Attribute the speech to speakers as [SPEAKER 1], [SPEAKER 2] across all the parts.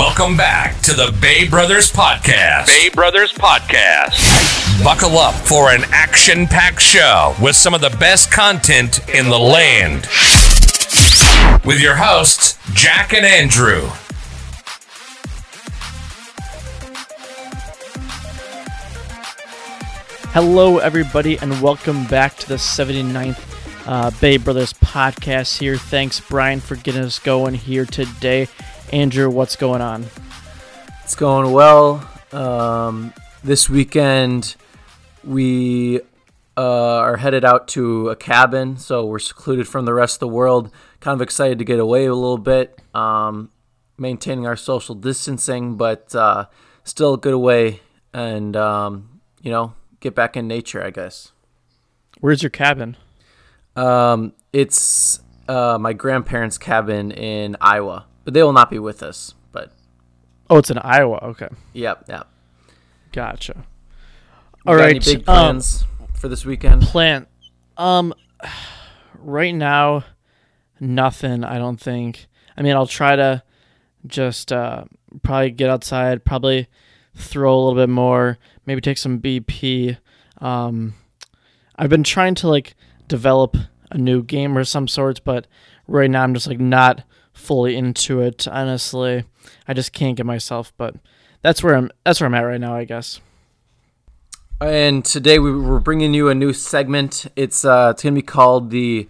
[SPEAKER 1] Welcome back to the Bay Brothers Podcast.
[SPEAKER 2] Bay Brothers Podcast.
[SPEAKER 1] Buckle up for an action packed show with some of the best content in the land. With your hosts, Jack and Andrew.
[SPEAKER 3] Hello, everybody, and welcome back to the 79th uh, Bay Brothers podcast here. Thanks, Brian, for getting us going here today. Andrew, what's going on?
[SPEAKER 4] It's going well. Um, this weekend, we uh, are headed out to a cabin, so we're secluded from the rest of the world. Kind of excited to get away a little bit, um, maintaining our social distancing, but uh, still a good way and, um, you know, get back in nature, I guess.
[SPEAKER 3] Where's your cabin?
[SPEAKER 4] Um, it's uh, my grandparents' cabin in Iowa, but they will not be with us. But
[SPEAKER 3] Oh, it's in Iowa. Okay,
[SPEAKER 4] yep, yep.
[SPEAKER 3] gotcha. All right,
[SPEAKER 4] Any big
[SPEAKER 3] um,
[SPEAKER 4] plans for this weekend?
[SPEAKER 3] Plant. Um, right now, nothing. I don't think. I mean, I'll try to just uh, probably get outside, probably throw a little bit more, maybe take some BP. Um, I've been trying to like develop a new game or some sorts, but right now I'm just like not fully into it. Honestly, I just can't get myself. But that's where I'm. That's where I'm at right now, I guess.
[SPEAKER 4] And today we we're bringing you a new segment. It's uh, it's gonna be called the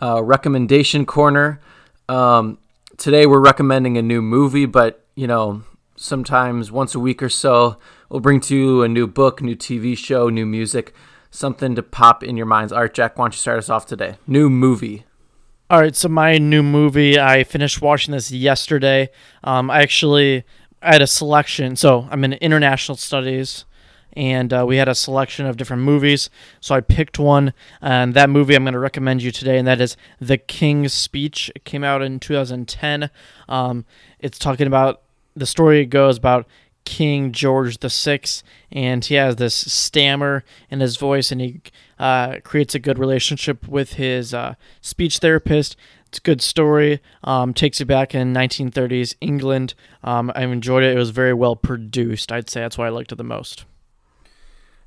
[SPEAKER 4] uh, recommendation corner. Um, today we're recommending a new movie, but you know sometimes once a week or so we'll bring to you a new book, new TV show, new music, something to pop in your minds. Art Jack, why don't you start us off today? New movie.
[SPEAKER 3] All right, so my new movie, I finished watching this yesterday. Um, I actually I had a selection. So I'm in international studies, and uh, we had a selection of different movies. So I picked one, and that movie I'm going to recommend you today, and that is The King's Speech. It came out in 2010. Um, it's talking about the story goes about King George the Sixth, and he has this stammer in his voice, and he uh, creates a good relationship with his uh, speech therapist. It's a good story. Um, takes you back in 1930s England. Um, I enjoyed it. It was very well produced. I'd say that's why I liked it the most.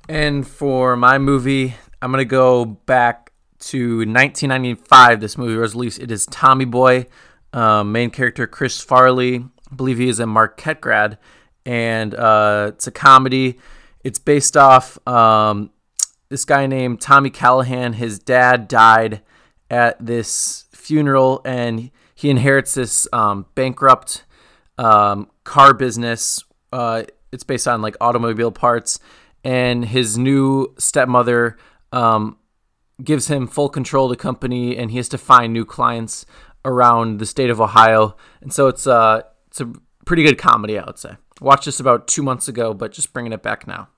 [SPEAKER 4] And for my movie, I'm gonna go back to 1995. This movie was released. It is Tommy Boy. Um, main character Chris Farley. I believe he is a Marquette grad, and uh, it's a comedy. It's based off um, this guy named Tommy Callahan. His dad died at this funeral, and he inherits this um, bankrupt um, car business. Uh, it's based on like automobile parts, and his new stepmother um, gives him full control of the company, and he has to find new clients around the state of Ohio. And so it's uh it's a pretty good comedy, I would say. Watched this about two months ago, but just bringing it back now.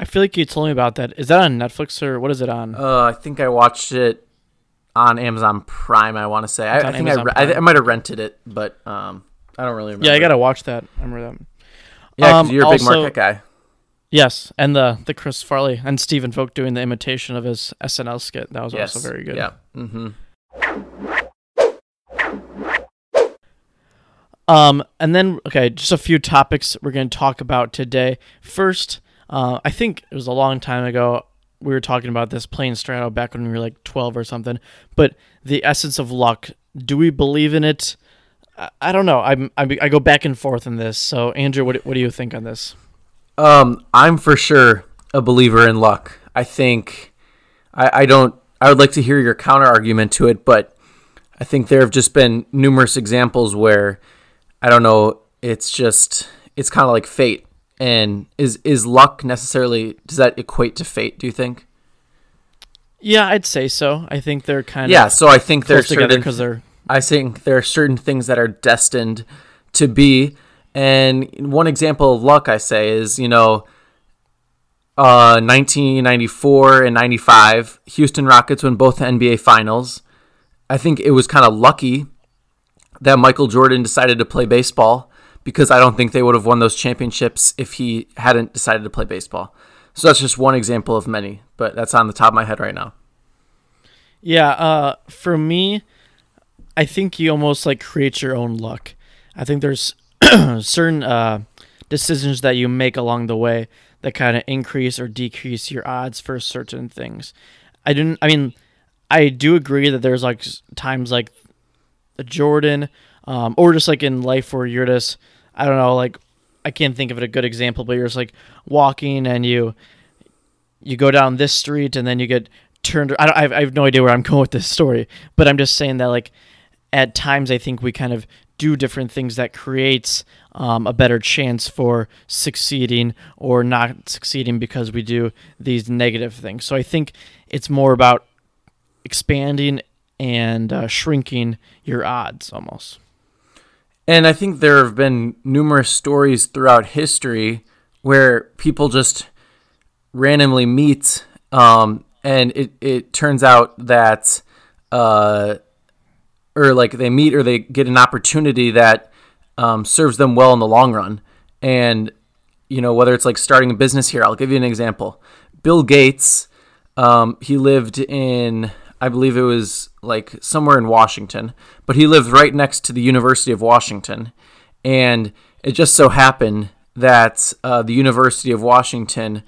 [SPEAKER 3] I feel like you told me about that. Is that on Netflix or what is it on?
[SPEAKER 4] Uh, I think I watched it on Amazon Prime. I want to say I, I think I, re- I. I might have rented it, but um, I don't really remember.
[SPEAKER 3] yeah, I gotta watch that. I remember that.
[SPEAKER 4] Yeah,
[SPEAKER 3] Um,
[SPEAKER 4] you're a big
[SPEAKER 3] also-
[SPEAKER 4] Marquette guy.
[SPEAKER 3] Yes, and the the Chris Farley and Stephen Folk doing the imitation of his SNL skit. That was
[SPEAKER 4] Yes,
[SPEAKER 3] also very good.
[SPEAKER 4] Yeah. Mm-hmm.
[SPEAKER 3] Um, and then okay, just a few topics we're going to talk about today. First, uh, I think it was a long time ago we were talking about this playing Strato back when we were like twelve or something. But the essence of luck, do we believe in it? I, I don't know. I'm, I'm I go back and forth in this. So Andrew, what what do you think on this?
[SPEAKER 4] Um, I'm for sure a believer in luck. I think I, I don't. I would like to hear your counter argument to it, but I think there have just been numerous examples where I don't know. It's just it's kind of like fate. And is is luck necessarily? Does that equate to fate? Do you think?
[SPEAKER 3] Yeah, I'd say so. I think they're kind
[SPEAKER 4] Yeah.
[SPEAKER 3] of yeah.
[SPEAKER 4] So I think there's
[SPEAKER 3] together
[SPEAKER 4] certain
[SPEAKER 3] because they're
[SPEAKER 4] I think there are certain things that are destined to be. And one example of luck, I say, is, you know, uh, 1994 and 95, Houston Rockets win both NBA Finals. I think it was kind of lucky that Michael Jordan decided to play baseball because I don't think they would have won those championships if he hadn't decided to play baseball. So that's just one example of many, but that's on the top of my head right now.
[SPEAKER 3] Yeah, uh, for me, I think you almost like create your own luck. I think there's certain uh, decisions that you make along the way that kind of increase or decrease your odds for certain things. I didn't. I mean, I do agree that there's like times like Jordan, um, or just like in life where you're just, I don't know, like I can't think of a good example, but you're just like walking and you you go down this street and then you get turned. I, I have no idea where I'm going with this story, but I'm just saying that like at times I think we kind of do different things that creates um, a better chance for succeeding or not succeeding because we do these negative things. So I think it's more about expanding and uh, shrinking your odds almost.
[SPEAKER 4] And I think there have been numerous stories throughout history where people just randomly meet, um, and it, it turns out that, uh, or like they meet or they get an opportunity that um, serves them well in the long run. And, you know, whether it's like starting a business here, I'll give you an example. Bill Gates, um, he lived in I believe it was like somewhere in Washington, but he lived right next to the University of Washington. And it just so happened that uh, the University of Washington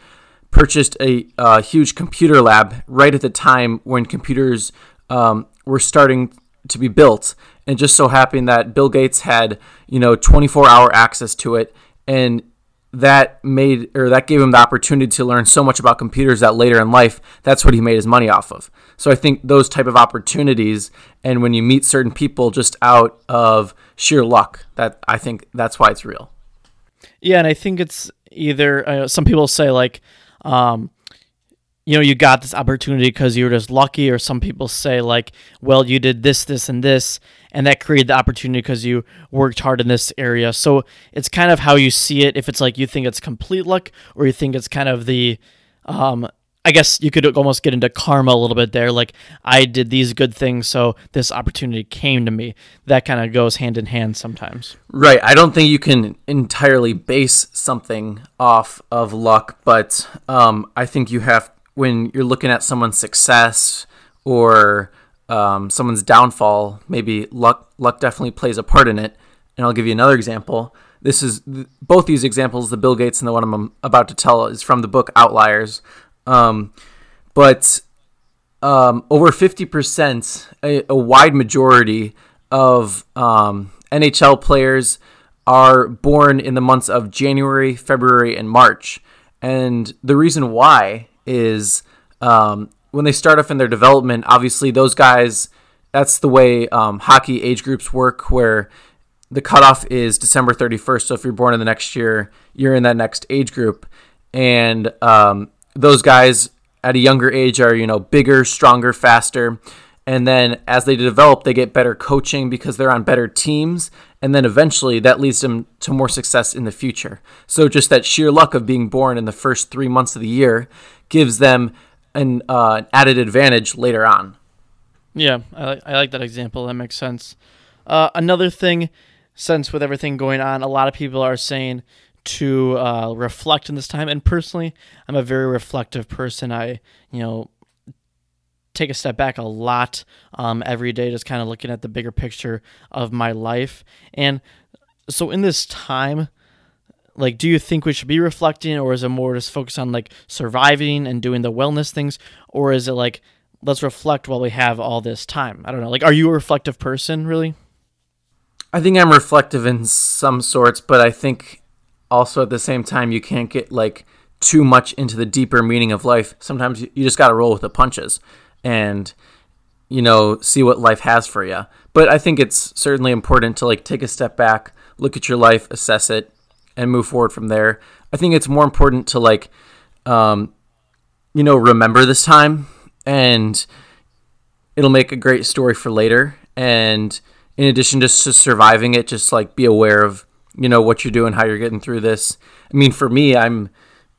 [SPEAKER 4] purchased a, a, huge computer lab right at the time when computers um, were starting to be built. And just so happened that Bill Gates had, you know, 24 hour access to it. And that made or that gave him the opportunity to learn so much about computers that later in life that's what he made his money off of. So i think those type of opportunities and when you meet certain people just out of sheer luck that i think that's why it's real.
[SPEAKER 3] Yeah and i think it's either uh, some people say like um, you know you got this opportunity because you were just lucky or some people say like well you did this this and this and that created the opportunity because you worked hard in this area. So it's kind of how you see it. If it's like you think it's complete luck or you think it's kind of the um, i guess you could almost get into karma a little bit there like i did these good things so this opportunity came to me. That kind of goes hand in hand sometimes.
[SPEAKER 4] Right. I don't think you can entirely base something off of luck but um, i think you have when you're looking at someone's success or um, someone's downfall, maybe luck luck definitely plays a part in it. And I'll give you another example. This is both these examples, the Bill Gates and the one I'm about to tell, is from the book Outliers. Um, but um, over 50%, a, a, wide majority of um, NHL players are born in the months of January, February, and March. And the reason why is um, when they start off in their development, obviously those guys, that's the way um, hockey age groups work, where the cutoff is December 31st. So if you're born in the next year, you're in that next age group. And um, those guys at a younger age are, you know, bigger, stronger, faster. And then as they develop, they get better coaching because they're on better teams. And then eventually that leads them to more success in the future. So just that sheer luck of being born in the first three months of the year gives them an uh, added advantage later on.
[SPEAKER 3] Yeah, I, I like that example. That makes sense. Uh, another thing, since with everything going on, a lot of people are saying to uh, reflect in this time. And personally, I'm a very reflective person. I, you know, take a step back a lot um, every day, just kind of looking at the bigger picture of my life. And so in this time, like, do you think we should be reflecting, or is it more just focus on like surviving and doing the wellness things, or is it like let's reflect while we have all this time? I don't know. Like, are you a reflective person, really?
[SPEAKER 4] I think I'm reflective in some sorts, but I think also at the same time you can't get like too much into the deeper meaning of life. Sometimes you just got to roll with the punches and you know see what life has for you but i think it's certainly important to like take a step back look at your life assess it and move forward from there. I think it's more important to like um, you know remember this time and it'll make a great story for later. And in addition to surviving it just like be aware of you know what you're doing how you're getting through this. I mean for me i'm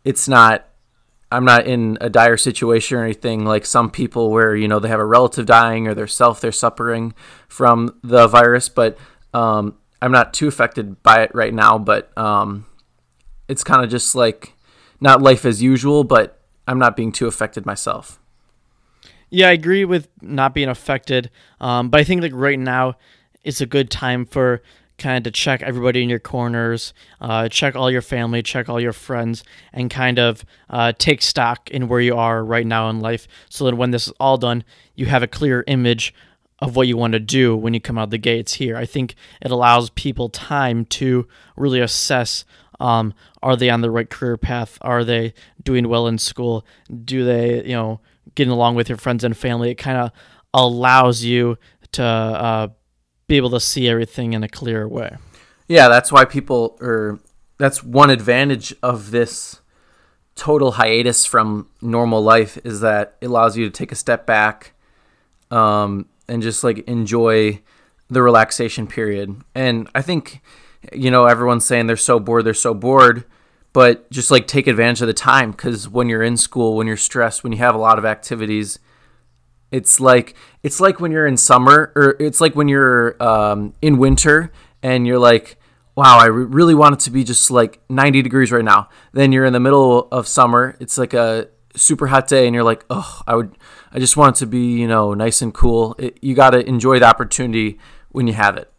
[SPEAKER 4] it's not I'm not in a dire situation or anything like some people where you know they have a relative dying or their self they're suffering from the virus, but um, I'm not too affected by it right now. But um, it's kind of just like not life as usual, but I'm not being too affected myself.
[SPEAKER 3] Yeah, I agree with not being affected, um, but I think like right now it's a good time for kind of to check everybody in your corners, uh, check all your family, check all your friends, and kind of uh, take stock in where you are right now in life so that when this is all done, you have a clear image of what you want to do when you come out the gates here. I think it allows people time to really assess um, are they on the right career path? Are they doing well in school? Do they, you know, getting along with your friends and family? It kind of allows you to uh, be able to see everything in a clearer way.
[SPEAKER 4] Yeah, that's why people or that's one advantage of this total hiatus from normal life is that it allows you to take a step back um, and just like enjoy the relaxation period. And I think you know everyone's saying they're so bored, they're so bored, but just like take advantage of the time cuz when you're in school, when you're stressed, when you have a lot of activities, it's like it's like when you're in summer or it's like when you're um, in winter and you're like wow, I re- really want it to be just like 90 degrees right now. Then you're in the middle of summer. It's like a super hot day and you're like, "Oh, I would I just want it to be, you know, nice and cool." It, you got to enjoy the opportunity when you have it.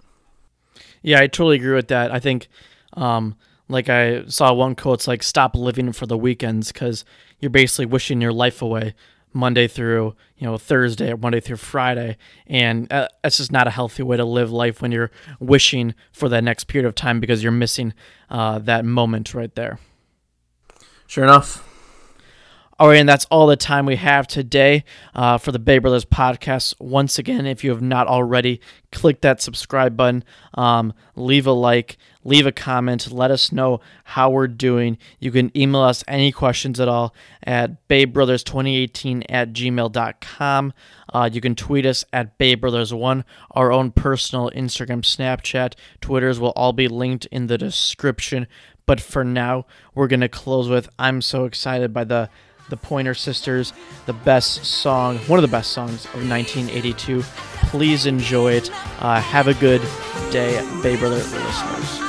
[SPEAKER 3] Yeah, I totally agree with that. I think um, like I saw one quote it's like stop living for the weekends cuz you're basically wishing your life away. Monday through you know Thursday or Monday through Friday, and uh, that's just not a healthy way to live life when you're wishing for that next period of time because you're missing uh, that moment right there.
[SPEAKER 4] Sure enough.
[SPEAKER 3] All right, and that's all the time we have today uh, for the Bay Brothers podcast. Once again, if you have not already, click that subscribe button, um, leave a like, leave a comment, let us know how we're doing. You can email us any questions at all at baybrothers2018 at gmail.com. Uh, you can tweet us at baybrothers1. Our own personal Instagram, Snapchat, Twitters will all be linked in the description. But for now, we're going to close with I'm so excited by the the Pointer Sisters, the best song, one of the best songs of 1982. Please enjoy it. Uh, have a good day, Bay Brother listeners.